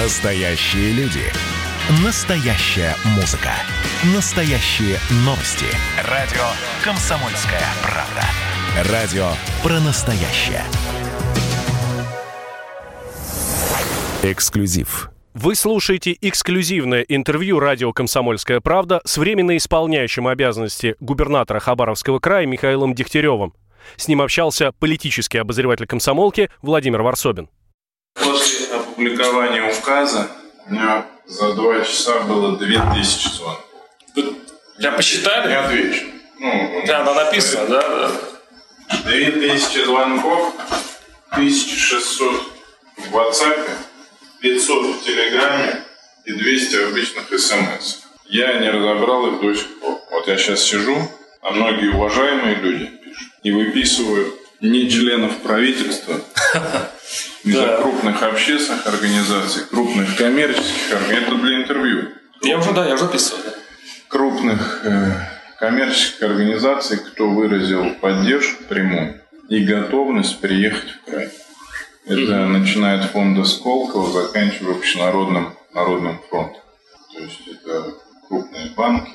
Настоящие люди. Настоящая музыка. Настоящие новости. Радио «Комсомольская правда». Радио про настоящее. Эксклюзив. Вы слушаете эксклюзивное интервью радио «Комсомольская правда» с временно исполняющим обязанности губернатора Хабаровского края Михаилом Дегтяревым. С ним общался политический обозреватель комсомолки Владимир Варсобин. После опубликования указа у меня за два часа было 2000 звонков. Прям посчитали? Не отвечу. Ну, Да, она написана, да? 2000 звонков, 1600 в WhatsApp, 500 в Телеграме и 200 обычных смс. Я не разобрал их до сих пор. Вот я сейчас сижу, а многие уважаемые люди пишут и выписывают не членов правительства, из Да. крупных общественных организаций, крупных коммерческих организаций. Это для интервью. Я уже, да, я уже описывал. да. крупных э, коммерческих организаций, кто выразил поддержку прямую и готовность приехать в край. Это начиная от фонда Сколково, заканчивая общенародным народным фронтом. То есть это крупные банки,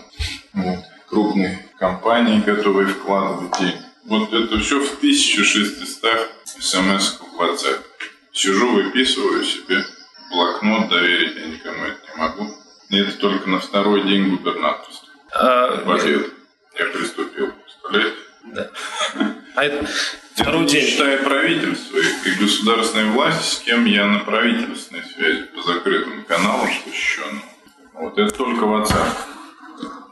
вот, крупные компании, готовые вкладывать деньги. Вот это все в 1600 смс в WhatsApp. Сижу, выписываю себе блокнот, доверить я никому это не могу. И это только на второй день губернаторства. А, Побед. Я приступил. Представляете? а это второй день. считая правительства и, и государственной власти, с кем я на правительственной связи по закрытым каналам защищенным. Вот это только WhatsApp,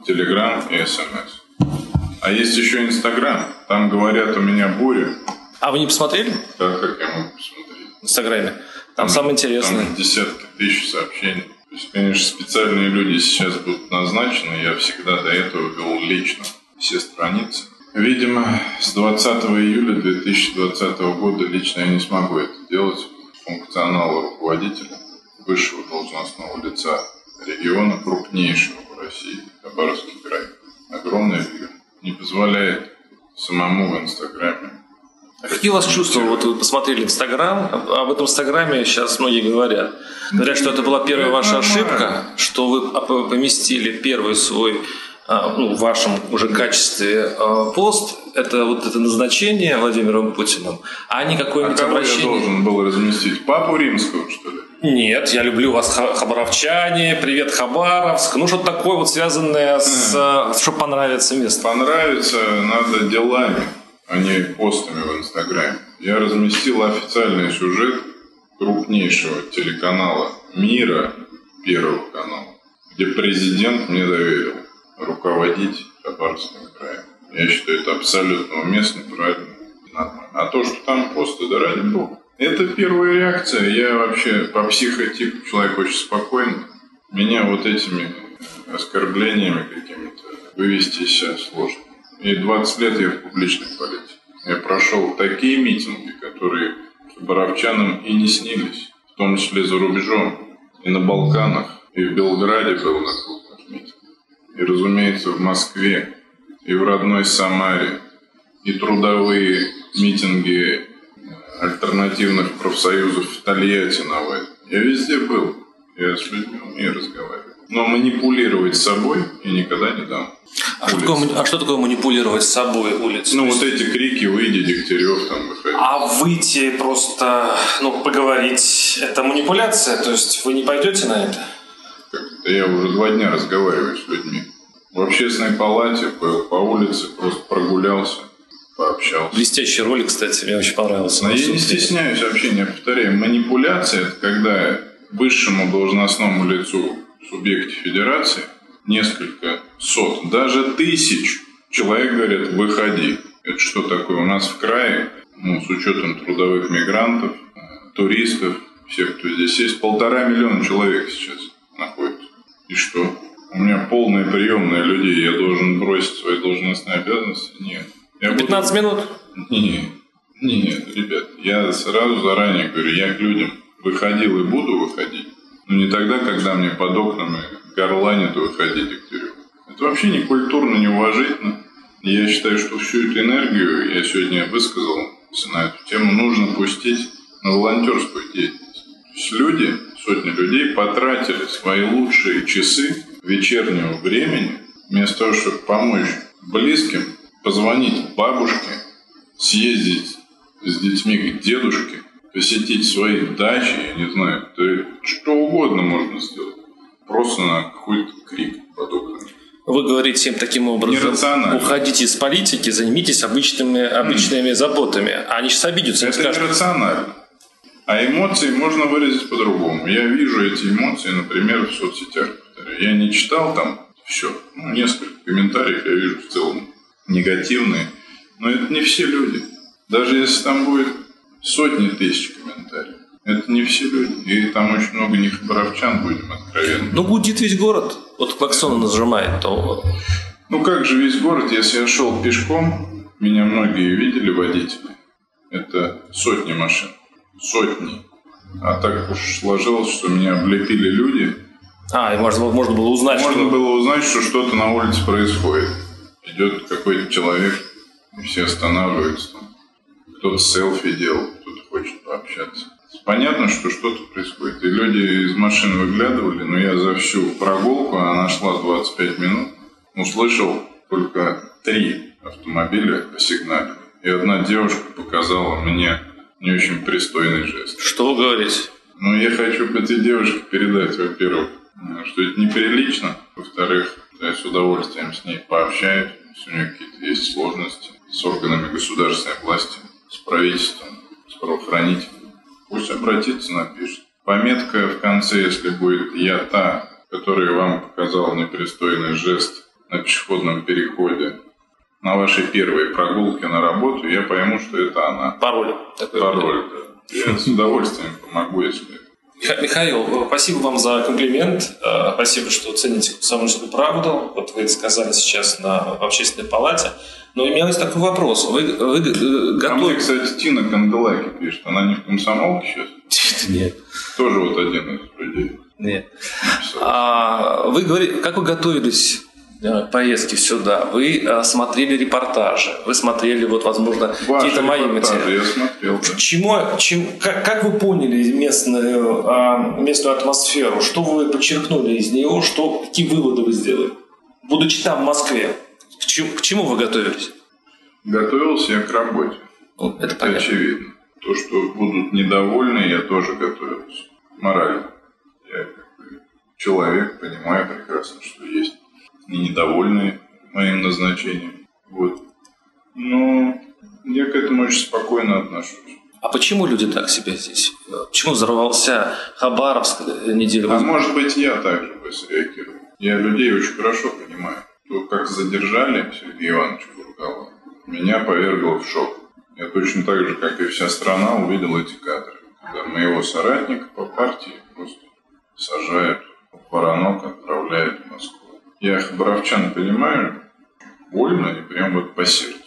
Telegram и SMS. А есть еще Инстаграм. Там говорят у меня буря. А вы не посмотрели Так как я могу посмотреть. в Инстаграме? Там самое интересное. Там десятки тысяч сообщений. То есть, конечно, специальные люди сейчас будут назначены. Я всегда до этого вел лично все страницы. Видимо, с 20 июля 2020 года лично я не смогу это делать. Функционал руководителя высшего должностного лица региона, крупнейшего в России, Хабаровский край, огромный регион, не позволяет самому в Инстаграме А Какие у вас чувства? Вот вы посмотрели Инстаграм, об этом Инстаграме сейчас многие говорят. Говорят, что это была первая ваша ошибка, что вы поместили первый свой ну, в вашем уже качестве а, пост, это вот это назначение Владимиром Путиным, а не А какое-нибудь кого я обращение. должен был разместить? Папу римского, что ли? Нет, я люблю вас, ха- хабаровчане, привет, Хабаровск. Ну, что-то такое вот связанное с... э, Чтобы понравиться место. Понравится надо делами, а не постами в Инстаграме. Я разместил официальный сюжет крупнейшего телеканала мира, Первого канала, где президент мне доверил руководить Хабаровским краем. Я считаю, это абсолютно уместно, правильно. А то, что там посты, да ради бога. Это первая реакция. Я вообще по психотипу человек очень спокойный. Меня вот этими оскорблениями какими-то вывести себя сложно. И 20 лет я в публичной политике. Я прошел такие митинги, которые боровчанам и не снились, в том числе за рубежом, и на Балканах, и в Белграде был на митингах, и, разумеется, в Москве, и в родной Самаре, и трудовые митинги э, альтернативных профсоюзов в Тольятти на. Я везде был. Я с людьми умею разговаривать. Но манипулировать собой я никогда не дам. А что, такое, а что такое манипулировать собой улицей? Ну, вот эти крики «Выйди, Дегтярев», там выходи. А выйти просто, ну, поговорить, это манипуляция? То есть вы не пойдете на это? Это я уже два дня разговариваю с людьми. В общественной палате, по, по улице просто прогулялся, пообщался. Блестящий ролик, кстати, мне очень понравился. Но я не стесняюсь общения, повторяю. Манипуляция – это когда высшему должностному лицу в субъекте федерации несколько сот, даже тысяч человек говорят «выходи». Это что такое? У нас в крае, ну, с учетом трудовых мигрантов, э, туристов, всех, кто здесь есть, полтора миллиона человек сейчас находится. И что? У меня полная приемная людей, я должен бросить свои должностные обязанности? Нет. Я буду- 15 минут? нет, нет, ребят, я сразу заранее говорю, я к людям выходил и буду выходить, но не тогда, когда мне под окнами горланит выходить Дегтярев. Это вообще не культурно, не уважительно. И я считаю, что всю эту энергию, я сегодня высказал на эту тему, нужно пустить на волонтерскую деятельность. То есть люди сотни людей потратили свои лучшие часы вечернего времени вместо того, чтобы помочь близким, позвонить бабушке, съездить с детьми к дедушке, посетить свои дачи, я не знаю, то что угодно можно сделать. Просто на какой-то крик подобный. Вы говорите им таким образом, уходите из политики, займитесь обычными, обычными mm. заботами. А они сейчас обидятся. Это скажут, нерационально. А эмоции можно выразить по-другому. Я вижу эти эмоции, например, в соцсетях. Я не читал там все. Ну, несколько комментариев я вижу в целом негативные. Но это не все люди. Даже если там будет сотни тысяч комментариев, это не все люди. И там очень много них боровчан, будем откровенны. Ну, гудит весь город. Вот клаксон нажимает, то... Ну, как же весь город, если я шел пешком, меня многие видели водители. Это сотни машин. Сотни. А так уж сложилось, что меня облепили люди. А, и можно, можно было узнать, Можно что... было узнать, что что-то на улице происходит. Идет какой-то человек, и все останавливаются. Кто-то селфи делал, кто-то хочет пообщаться. Понятно, что что-то происходит. И люди из машины выглядывали, но я за всю прогулку, она шла 25 минут, услышал только три автомобиля посигналили. И одна девушка показала мне не очень пристойный жест. Что вы говорите? Ну, я хочу этой девушке передать, во-первых, что это неприлично. Во-вторых, я с удовольствием с ней пообщаюсь, если у нее какие-то есть сложности с органами государственной власти, с правительством, с правоохранителями. Пусть обратится, напишет. Пометка в конце, если будет «Я та», которая вам показала непристойный жест на пешеходном переходе на вашей первой прогулке на работу, я пойму, что это она. Пароль. Пароль, да. Я с удовольствием помогу, если Михаил, спасибо вам за комплимент. Э, спасибо, что цените комсомольскую правду. Вот вы это сказали сейчас на, в общественной палате. Но у меня есть такой вопрос. Вы, вы э, готовы... А мне, кстати, Тина Канделаки пишет. Она не в комсомолке сейчас? Нет. Тоже вот один из людей. Нет. А, вы говорите, как вы готовились Э, поездки сюда, вы э, смотрели репортажи, вы смотрели, вот, возможно, какие-то мои материалы. Я смотрел, да. Чему, чем, как, как вы поняли местную, э, местную атмосферу? Что вы подчеркнули из нее? Что, какие выводы вы сделали? Будучи там, в Москве, к чему, к чему вы готовились? Готовился я к работе. Ну, это, это очевидно. То, что будут недовольны, я тоже готовился. Морально. Я человек понимаю прекрасно, что есть и недовольны моим назначением. Вот. Но я к этому очень спокойно отношусь. А почему люди так себя здесь? Почему взорвался Хабаровск неделю? А может быть, я также бы среагировал. Я людей очень хорошо понимаю. То, как задержали Сергея Ивановича Бургала, меня повергло в шок. Я точно так же, как и вся страна, увидел эти кадры. Когда моего соратника по партии просто сажают в воронок, отправляют в Москву. Я хабаровчан понимаю, больно и прям вот по сердцу.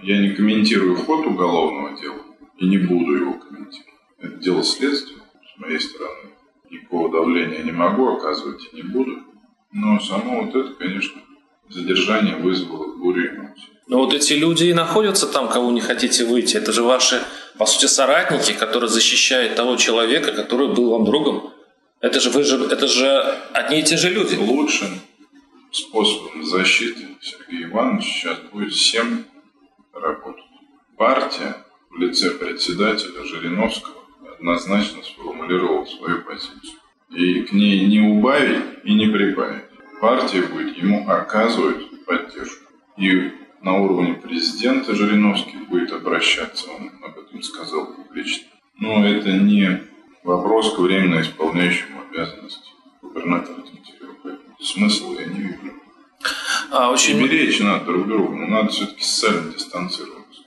Я не комментирую ход уголовного дела и не буду его комментировать. Это дело следствия с моей стороны. Никакого давления не могу оказывать и не буду. Но само вот это, конечно, задержание вызвало бурю эмоций. Но вот эти люди и находятся там, кого не хотите выйти. Это же ваши, по сути, соратники, которые защищают того человека, который был вам другом. Это же вы же, это же одни и те же люди. Лучшим способом защиты Сергея Ивановича сейчас будет всем работать. Партия в лице председателя Жириновского однозначно сформулировала свою позицию. И к ней не убавить и не прибавить. Партия будет ему оказывать поддержку. И на уровне президента Жириновский будет обращаться, он об этом сказал публично. Но это не вопрос к временно исполняющему обязанности губернатора смысла я не вижу. А, очень... И беречь надо друг друга, но надо все-таки социально дистанцироваться.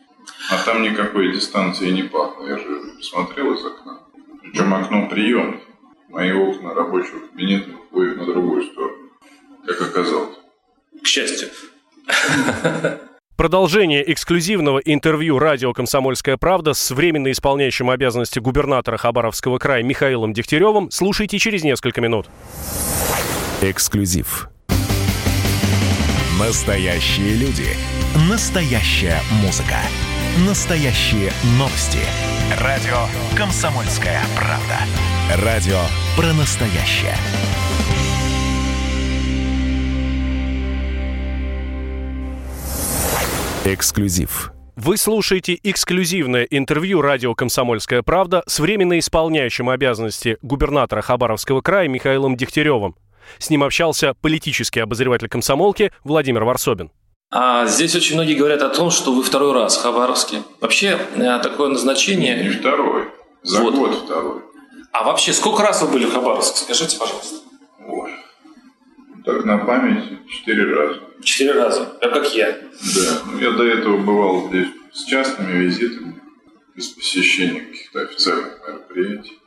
А там никакой дистанции не пахло. Я же посмотрел из окна. Причем окно приемное. Мои окна рабочего кабинета выходят на другую сторону, как оказалось. К счастью. Продолжение эксклюзивного интервью радио «Комсомольская правда» с временно исполняющим обязанности губернатора Хабаровского края Михаилом Дегтяревым слушайте через несколько минут. Эксклюзив. Настоящие люди. Настоящая музыка. Настоящие новости. Радио «Комсомольская правда». Радио про настоящее. Эксклюзив. Вы слушаете эксклюзивное интервью радио «Комсомольская правда» с временно исполняющим обязанности губернатора Хабаровского края Михаилом Дегтяревым. С ним общался политический обозреватель комсомолки Владимир Варсобин. А здесь очень многие говорят о том, что вы второй раз в Хабаровске. Вообще, э, такое назначение... Не второй. За Вот. год второй. А вообще, сколько раз вы были в Хабаровске? Скажите, пожалуйста. Ой. Так на память четыре раза. Четыре раза. А как я? Да. Ну, я до этого бывал здесь с частными визитами, без посещения каких-то официальных мероприятий.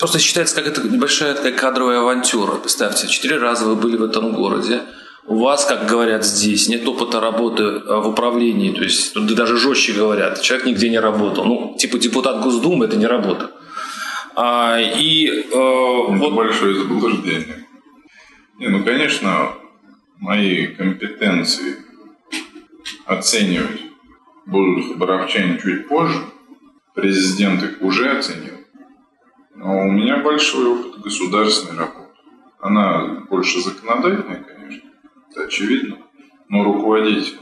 Просто считается, как это небольшая такая кадровая авантюра. Представьте, четыре раза вы были в этом городе. У вас, как говорят здесь, нет опыта работы э, в управлении. То есть тут даже жестче говорят. Человек нигде не работал. Ну, типа депутат Госдумы – это не работа. А, и э, Это вот большое заблуждение. Не, ну, конечно, мои компетенции оценивать будут хабаровчане чуть позже. Президент их уже оценил. Но у меня большой опыт государственной работы. Она больше законодательная, конечно, это очевидно. Но руководить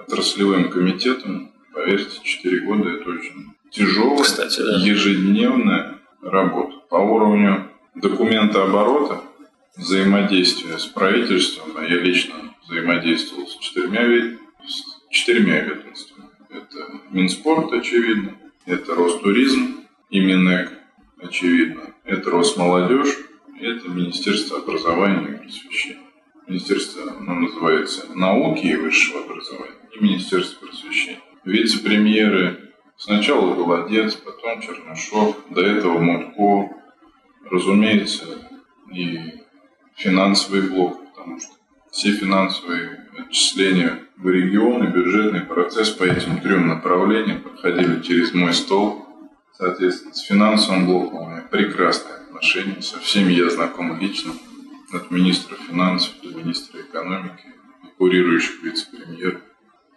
отраслевым комитетом, поверьте, 4 года это очень тяжелая, Кстати, да. ежедневная работа. По уровню документа оборота, взаимодействия с правительством, а я лично взаимодействовал с четырьмя, ве- с четырьмя ведомствами. Это Минспорт, очевидно, это Ростуризм и Минэк, очевидно, это Росмолодежь, это Министерство образования и просвещения. Министерство оно называется науки и высшего образования и Министерство просвещения. Вице-премьеры сначала Голодец, потом Чернышов, до этого Мутко, разумеется, и финансовый блок, потому что все финансовые отчисления в регионы, бюджетный процесс по этим трем направлениям проходили через мой стол. Соответственно, с финансовым блоком у меня прекрасные отношения, со всеми я знаком лично, от министра финансов до министра экономики, и курирующих вице-премьеров.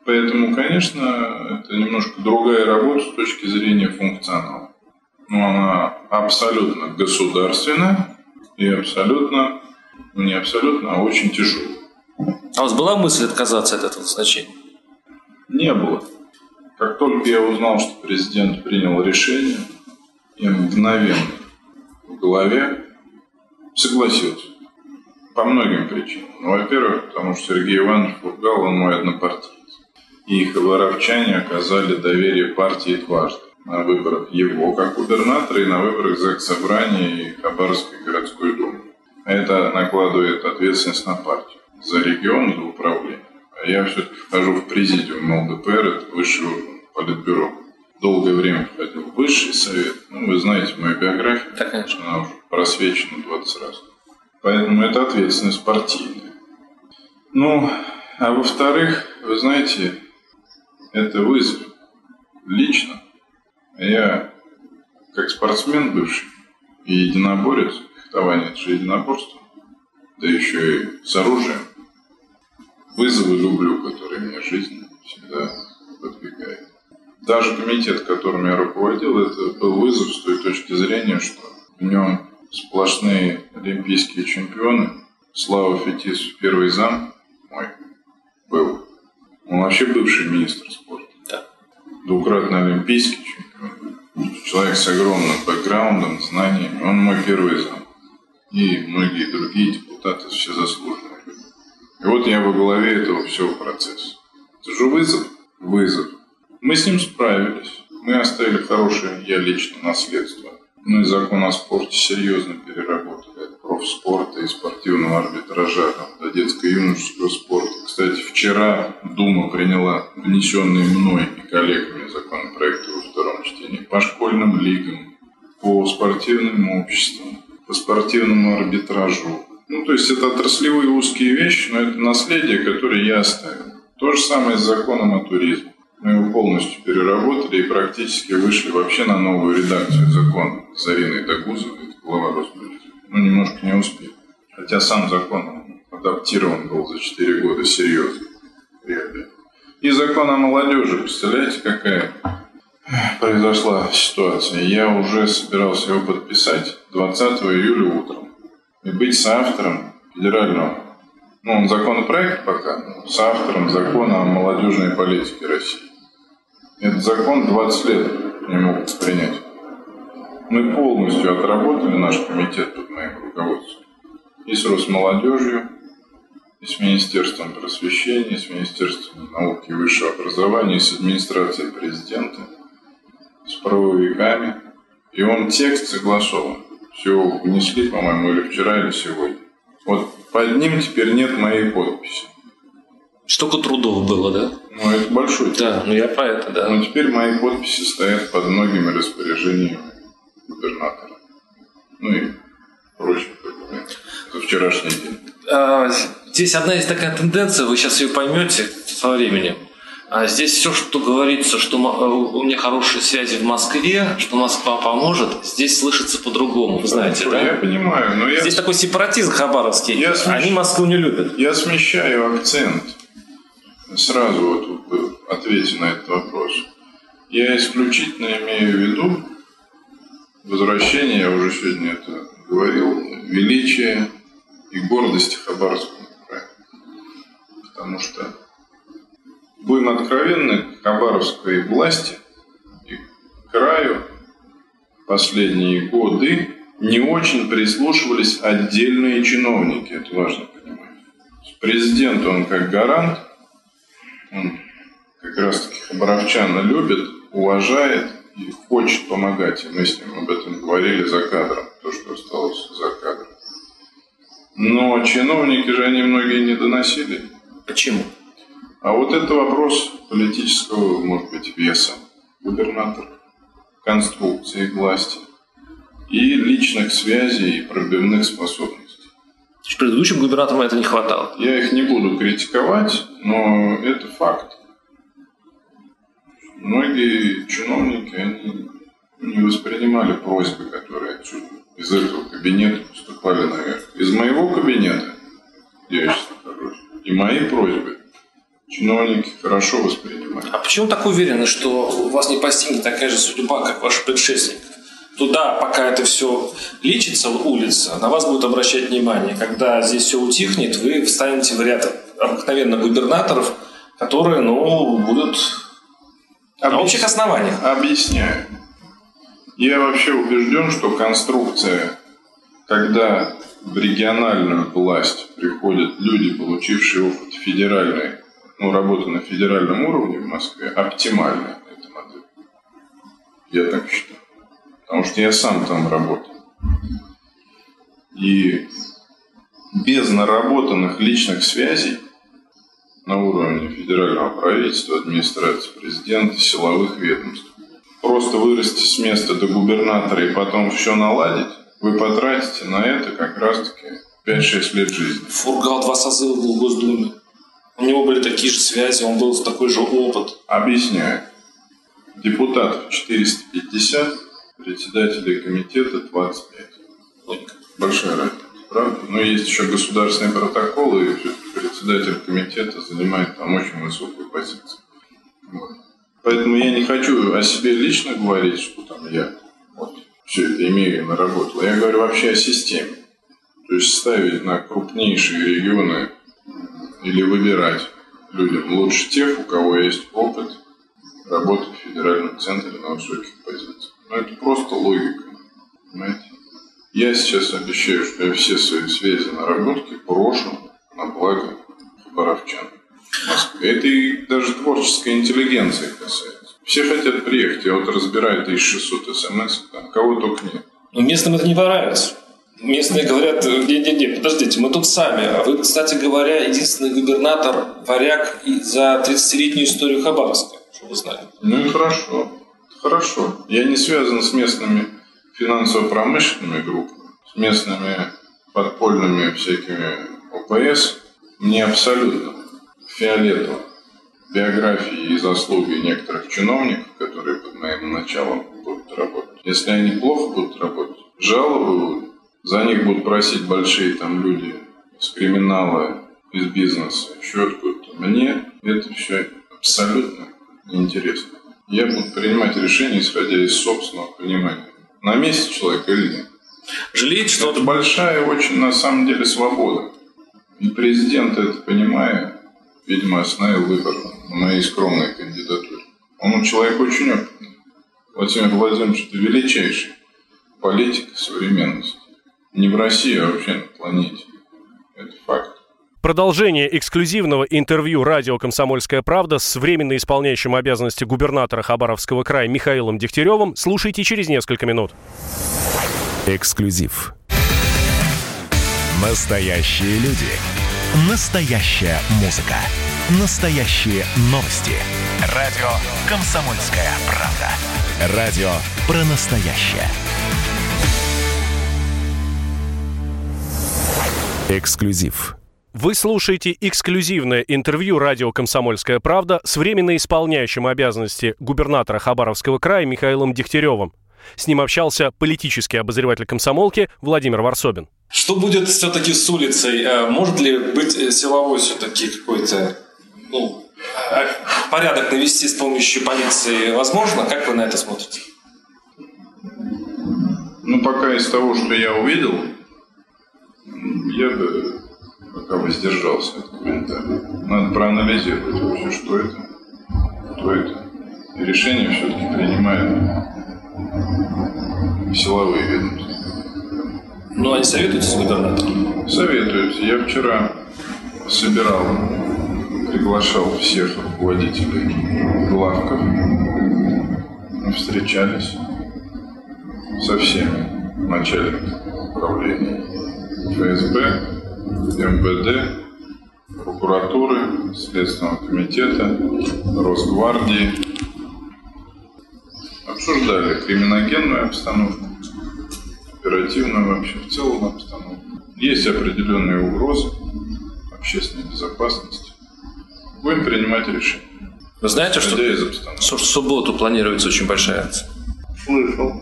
Поэтому, конечно, это немножко другая работа с точки зрения функционала. Но она абсолютно государственная и абсолютно, не абсолютно, а очень тяжелая. а у вас была мысль отказаться от этого назначения? Не было. Как только я узнал, что президент принял решение, я мгновенно в голове согласился. По многим причинам. Ну, во-первых, потому что Сергей Иванович Фургал, он мой однопартиец. И хабаровчане оказали доверие партии дважды. На выборах его как губернатора и на выборах Заксобрания и Хабаровской городской думы. Это накладывает ответственность на партию. За регион, за управление. А я все-таки вхожу в президиум ЛДПР, это высший орган политбюро. Долгое время входил в высший совет. Ну, вы знаете мою биографию. Да, конечно. Она уже просвечена 20 раз. Поэтому это ответственность партийная. Ну, а во-вторых, вы знаете, это вызов лично. Я, как спортсмен бывший и единоборец, фехтование это же единоборство, да еще и с оружием, вызовы люблю, которые меня жизнь всегда подвигает. Даже комитет, которым я руководил, это был вызов с той точки зрения, что в нем сплошные олимпийские чемпионы. Слава Фетисов, первый зам мой был. Он вообще бывший министр спорта. Да. Двукратный олимпийский чемпион. Человек с огромным бэкграундом, знаниями. Он мой первый зам. И многие другие депутаты все заслуженные люди. И вот я во главе этого всего процесса. Это же вызов. Вызов. Мы с ним справились. Мы оставили хорошее, я лично, наследство. Мы закон о спорте серьезно переработали. От профспорта и спортивного арбитража там, до детско-юношеского спорта. Кстати, вчера Дума приняла внесенные мной и коллегами законопроекты во втором чтении по школьным лигам, по спортивным обществам, по спортивному арбитражу. Ну, то есть это отраслевые узкие вещи, но это наследие, которое я оставил. То же самое с законом о туризме. Мы его полностью переработали и практически вышли вообще на новую редакцию закона с Ариной Дагузовой, глава Ростуризма. Ну, немножко не успели. Хотя сам закон он адаптирован был за 4 года серьезно. И закон о молодежи, представляете, какая произошла ситуация. Я уже собирался его подписать 20 июля утром и быть соавтором федерального, ну, он законопроект пока, но соавтором закона о молодежной политике России. Этот закон 20 лет не могут принять. Мы полностью отработали наш комитет под моим руководством. И с Росмолодежью, и с Министерством просвещения, и с Министерством науки и высшего образования, и с администрацией президента, с правовиками. И он текст согласован. Все внесли, по-моему, или вчера, или сегодня. Вот под ним теперь нет моей подписи. Столько трудов было, да? Ну, это большой труд. Да, ну я про это, да. Но теперь мои подписи стоят под многими распоряжениями губернатора. Ну и прочие документы. За вчерашний день. А, здесь одна есть такая тенденция, вы сейчас ее поймете со временем. А здесь все, что говорится, что у меня хорошие связи в Москве, что Москва поможет, здесь слышится по-другому, вы знаете, Хорошо, да? Я понимаю, но я... Здесь такой сепаратизм хабаровский. Я смещ- Они Москву не любят. Я смещаю акцент. Сразу вот э, ответить на этот вопрос. Я исключительно имею в виду возвращение, я уже сегодня это говорил, величия и гордости Хабаровского края. Потому что, будем откровенны, Хабаровской власти и краю последние годы не очень прислушивались отдельные чиновники, это важно понимать. Президент, он как гарант, он как раз-таки хабаровчана любит, уважает и хочет помогать. И мы с ним об этом говорили за кадром, то, что осталось за кадром. Но чиновники же они многие не доносили. Почему? А вот это вопрос политического, может быть, веса губернатора, конструкции власти и личных связей и пробивных способностей. Предыдущим губернаторам это не хватало. Я их не буду критиковать, но это факт. Многие чиновники, они не воспринимали просьбы, которые отсюда, из этого кабинета поступали наверх. Из моего кабинета, где я сейчас нахожусь, и мои просьбы чиновники хорошо воспринимали. А почему так уверены, что вас не постигнет такая же судьба, как ваш предшественник? Туда, пока это все лечится, улица, на вас будут обращать внимание. Когда здесь все утихнет, вы встанете в ряд обыкновенно губернаторов, которые, ну, будут на общих основаниях. Объясняю. Я вообще убежден, что конструкция, когда в региональную власть приходят люди, получившие опыт федеральной, ну, работы на федеральном уровне в Москве, оптимальная эта модель. Я так считаю. Потому что я сам там работал. И без наработанных личных связей на уровне федерального правительства, администрации президента, силовых ведомств. Просто вырасти с места до губернатора и потом все наладить, вы потратите на это как раз-таки 5-6 лет жизни. Фургал два созыва был в Госдуме. У него были такие же связи, он был такой же опыт. Объясняю. Депутатов 450, председателей комитета 25. Логика. Большая разница, правда? Но есть еще государственные протоколы, и председатель комитета занимает там очень высокую позицию. Вот. Поэтому я не хочу о себе лично говорить, что там я вот, все это имею и наработал. Я говорю вообще о системе. То есть ставить на крупнейшие регионы или выбирать людям лучше тех, у кого есть опыт работы в федеральном центре на высоких позициях. Но это просто логика. Понимаете? Я сейчас обещаю, что я все свои связи наработки брошу на благо хабаровчан. Это и даже творческой интеллигенции касается. Все хотят приехать. Я вот разбираю 1600 смс, там кого только нет. Но местным это не понравится. Местные говорят, не-не-не, подождите, мы тут сами. А вы, кстати говоря, единственный губернатор, варяг за 30-летнюю историю Хабаровска, чтобы вы знали. Ну и хорошо. Хорошо. Я не связан с местными финансово-промышленными группами, с местными подпольными всякими ОПС. Мне абсолютно фиолетово биографии и заслуги некоторых чиновников, которые под моим началом будут работать. Если они плохо будут работать, жалобы будут, за них будут просить большие там люди из криминала, из бизнеса, еще откуда-то. Мне это все абсолютно неинтересно. Я буду принимать решения, исходя из собственного понимания. На месте человека или нет. Жалеете, что... Это большая очень, на самом деле, свобода. И президент это понимая, видимо, остановил выбор на моей скромной кандидатуре. Он человек очень опытный. Владимир Владимирович – это величайший политик современности. Не в России, а вообще на планете. Это факт. Продолжение эксклюзивного интервью радио «Комсомольская правда» с временно исполняющим обязанности губернатора Хабаровского края Михаилом Дегтяревым слушайте через несколько минут. Эксклюзив. Настоящие люди. Настоящая музыка. Настоящие новости. Радио «Комсомольская правда». Радио про настоящее. Эксклюзив. Вы слушаете эксклюзивное интервью радио «Комсомольская правда» с временно исполняющим обязанности губернатора Хабаровского края Михаилом Дегтяревым. С ним общался политический обозреватель комсомолки Владимир Варсобин. Что будет все-таки с улицей? А может ли быть э, силовой все-таки какой-то ну, а, порядок навести с помощью полиции? Возможно? Как вы на это смотрите? Ну, пока из того, что я увидел, я бы пока воздержался от комментариев. Надо проанализировать вообще, что это, кто это. И решение все-таки принимают силовые ведомства. Ну, они советуются с губернатором? Советуются. Я вчера собирал, приглашал всех руководителей главков. Мы встречались со всеми начальниками управления ФСБ, МВД, прокуратуры, Следственного комитета, Росгвардии. Обсуждали криминогенную обстановку, оперативную вообще в целом обстановку. Есть определенные угрозы общественной безопасности. Будем принимать решения. Вы знаете, что в субботу планируется очень большая акция? Слышал.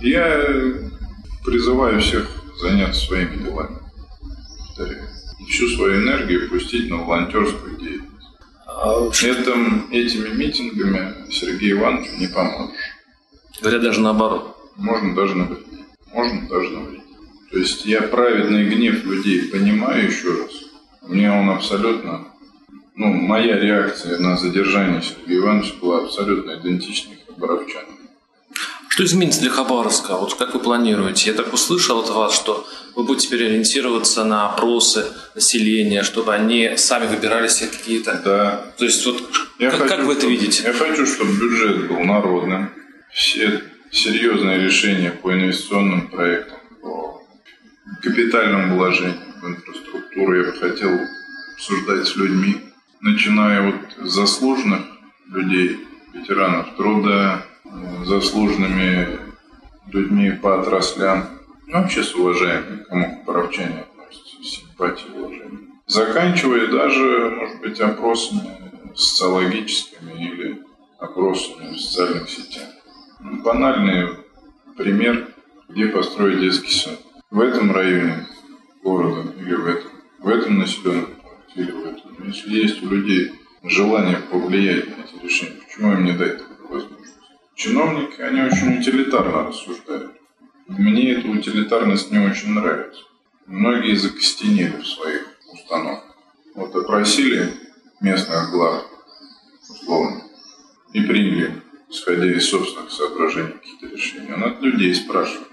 Я призываю всех заняться своими делами повторяю, всю свою энергию пустить на волонтерскую деятельность. А Этом, этими митингами Сергею Ивановичу не поможешь. Говорят, даже наоборот. Можно даже навредить. Можно даже навредить. То есть я праведный гнев людей понимаю еще раз. Мне он абсолютно... Ну, моя реакция на задержание Сергея Ивановича была абсолютно идентичной хабаровчан. Что изменится для Хабаровска? Вот как вы планируете? Я так услышал от вас, что вы будете теперь ориентироваться на опросы населения, чтобы они сами выбирали себе какие-то... Да. То есть вот я как, хочу, как вы это видите? Я хочу, чтобы бюджет был народным. Все серьезные решения по инвестиционным проектам, по капитальным вложениям в инфраструктуру я бы хотел обсуждать с людьми, начиная вот с заслуженных людей, ветеранов труда, заслуженными людьми по отраслям, ну, вообще с уважаемыми, кому правчане относятся, с симпатией и уважением. Заканчивая даже, может быть, опросами социологическими или опросами в социальных сетях. Ну, банальный пример, где построить детский сад. В этом районе города или в этом, в этом населенном пункте или в этом. Если есть у людей желание повлиять на эти решения, почему им не дать такую возможность? Чиновники, они очень утилитарно рассуждают. Мне эта утилитарность не очень нравится. Многие закостенели в своих установках. Вот опросили местных глав, условно, и приняли, исходя из собственных соображений, какие-то решения. Надо людей спрашивать.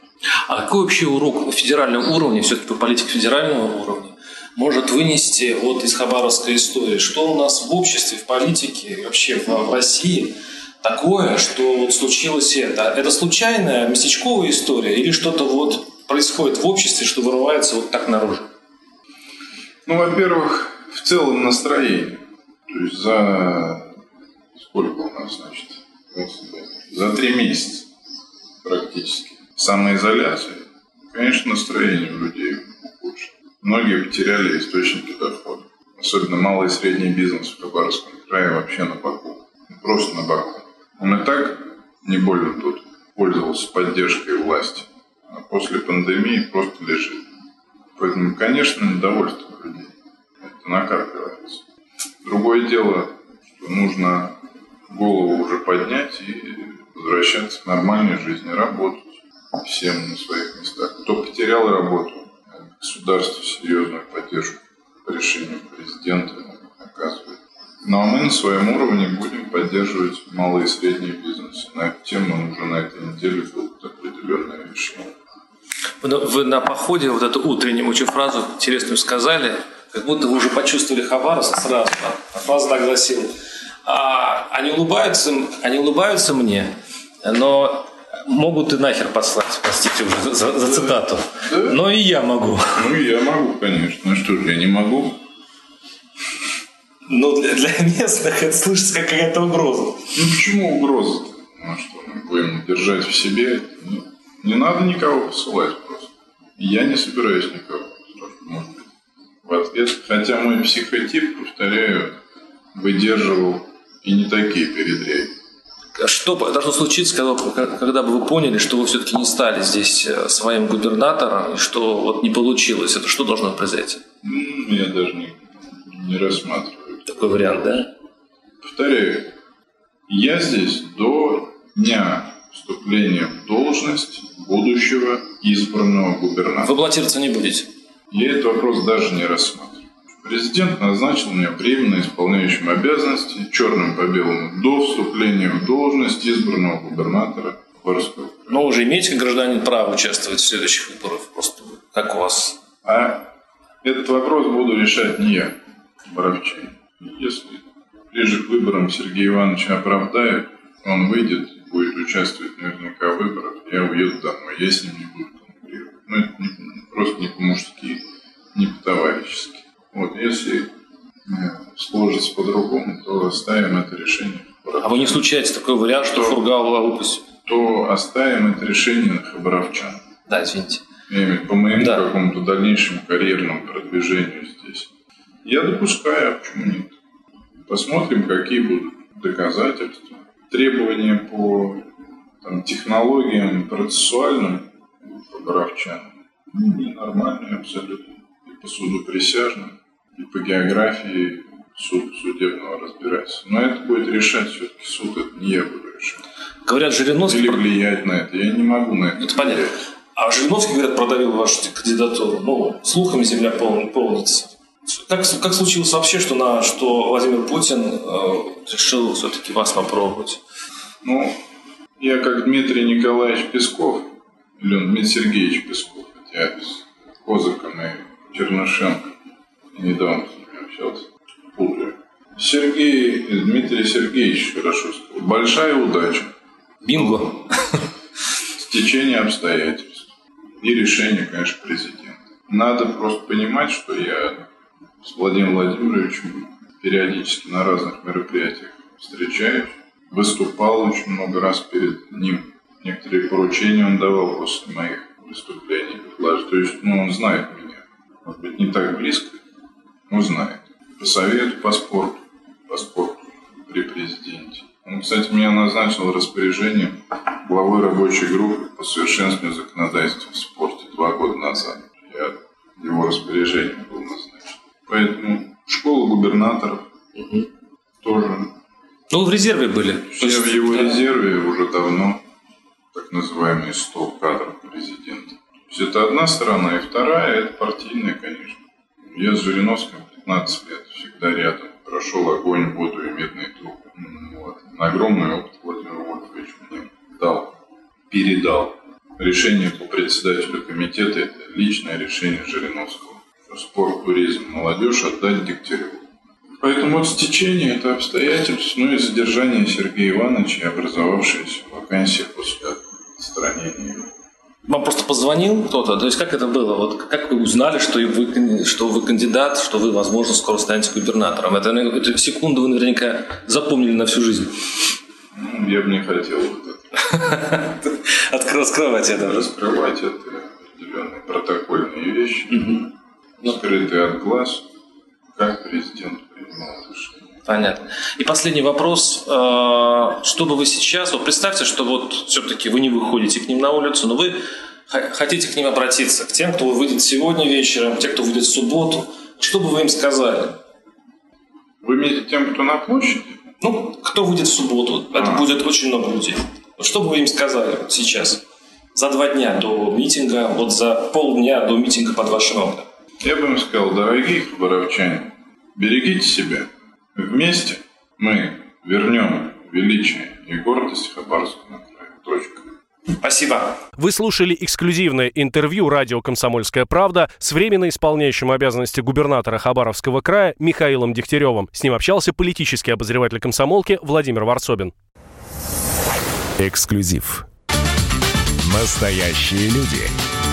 А какой вообще урок на федеральном уровне, все-таки политик федерального уровня, может вынести вот из хабаровской истории? Что у нас в обществе, в политике, вообще в России – такое, что вот случилось это. Это случайная местечковая история или что-то вот происходит в обществе, что вырывается вот так наружу? Ну, во-первых, в целом настроение. То есть за сколько у нас, значит, за три месяца практически самоизоляции, конечно, настроение у людей ухудшилось. Многие потеряли источники дохода. Особенно малый и средний бизнес в Хабаровском крае вообще на боку. Просто на боку. Он и так не больно тут пользовался поддержкой власти, а после пандемии просто лежит. Поэтому, конечно, недовольство людей. Это накапливается. Другое дело, что нужно голову уже поднять и возвращаться к нормальной жизни, работать всем на своих местах. Кто потерял работу, государство серьезную поддержку по решению президента оказывает. Ну а мы на своем уровне будем поддерживать малый и средний бизнес. На эту тему уже на этой неделе будут определенные решения. Вы, вы на походе вот эту утреннюю очень фразу интересную сказали, как будто вы уже почувствовали Хабаровск сразу. А фраза так гласила. А, они, улыбаются, они улыбаются мне, но могут и нахер послать, простите уже за, за цитату. Да? Но и я могу. Ну, и я могу, конечно. Ну что же, я не могу? Ну, для, для местных это слышится как какая-то угроза. Ну, почему угроза? Ну, что мы будем держать в себе? Не, не надо никого посылать просто. Я не собираюсь никого, может быть, в ответ. Хотя мой психотип, повторяю, выдерживал и не такие передряги. Что должно случиться, когда, когда бы вы поняли, что вы все-таки не стали здесь э, своим губернатором, и что вот не получилось? Это что должно произойти? Я даже не, не рассматриваю. Такой вариант, да? Повторяю, я здесь до дня вступления в должность будущего избранного губернатора. Вы баллотироваться не будете? Я этот вопрос даже не рассматриваю. Президент назначил меня временно исполняющим обязанности, черным по белому, до вступления в должность избранного губернатора Хабаровского Но уже имеете как гражданин право участвовать в следующих выборах? Просто как у вас? А этот вопрос буду решать не я, Боровчанин. Если ближе к выборам Сергей Иванович оправдает, он выйдет будет участвовать наверняка в выборах, я уеду домой, я с ним не буду конкурировать. Ну, это не, просто не по-мужски, не по-товарищески. Вот, если сложится по-другому, то оставим это решение. А вы не случается такой вариант, что то, Фургал выпустит? То оставим это решение на хабаровчан. Да, извините. Я имею по моему да. какому-то дальнейшему карьерному продвижению здесь. Я допускаю, почему нет? Посмотрим, какие будут доказательства. Требования по там, технологиям процессуальным хабаровчан ну, ненормальные абсолютно. И по суду присяжным и по географии суд, судебного разбирательства. Но это будет решать все-таки суд, это не я буду решать. Говорят, Жириновский... Или влиять на это. Я не могу на это Это понятно. А Жириновский, говорят, продавил вашу кандидатуру. Ну, слухами земля пол, полнится. Как, как случилось вообще, что, на, что Владимир Путин э, решил все-таки вас попробовать? Ну, я как Дмитрий Николаевич Песков, или он Дмитрий Сергеевич Песков, хотя с Козыком и Чернышенко недавно с ними общался, путаю. Сергей, Дмитрий Сергеевич хорошо сказал. Большая удача. Бинго. Стечение обстоятельств. И решение, конечно, президента. Надо просто понимать, что я с Владимиром Владимировичем периодически на разных мероприятиях встречаюсь. Выступал очень много раз перед ним. Некоторые поручения он давал после моих выступлений. То есть, ну, он знает меня. Может быть, не так близко, узнает. По совету по спорту, по спорту при президенте. Он, кстати, меня назначил распоряжением главой рабочей группы по совершенствованию законодательства в спорте два года назад. Я его назначен. Поэтому школа губернаторов угу. тоже. Ну, в резерве были. Я в его резерве уже давно, так называемый стол кадров президента. То есть это одна сторона, и вторая – это партийная, конечно. Я с Жириновским 15 лет, всегда рядом. Прошел огонь, воду и медные трубы. Вот. Огромный опыт Владимир Вольфович мне дал, передал. Решение по председателю комитета – это личное решение Жириновского. Спорт, туризм, молодежь отдать Дегтяреву. Поэтому вот стечение – это обстоятельств, ну и задержание Сергея Ивановича образовавшаяся вакансия после отстранения его. Вам просто позвонил кто-то? То есть как это было? Вот как вы узнали, что вы, что вы кандидат, что вы, возможно, скоро станете губернатором? Это, эту секунду вы наверняка запомнили на всю жизнь. Ну, я бы не хотел вот это. Раскрывать это. Раскрывать это определенные протокольные вещи, скрытые от глаз, как президент принимал решение. Понятно. И последний вопрос. Э, что бы вы сейчас, вот представьте, что вот все-таки вы не выходите к ним на улицу, но вы хотите к ним обратиться, к тем, кто выйдет сегодня вечером, те, кто выйдет в субботу. Что бы вы им сказали? Вы имеете тем, кто на площади? Ну, кто выйдет в субботу? Это А. будет очень много людей. Что бы вы им сказали сейчас? За два дня до митинга, вот за полдня до митинга под вашим окном. Я бы им сказал, дорогие хабаровчане, берегите себя. Вместе мы вернем величие и гордость Хабаровску на край. Точка. Спасибо. Вы слушали эксклюзивное интервью радио «Комсомольская правда» с временно исполняющим обязанности губернатора Хабаровского края Михаилом Дегтяревым. С ним общался политический обозреватель комсомолки Владимир Варсобин. Эксклюзив. Настоящие люди.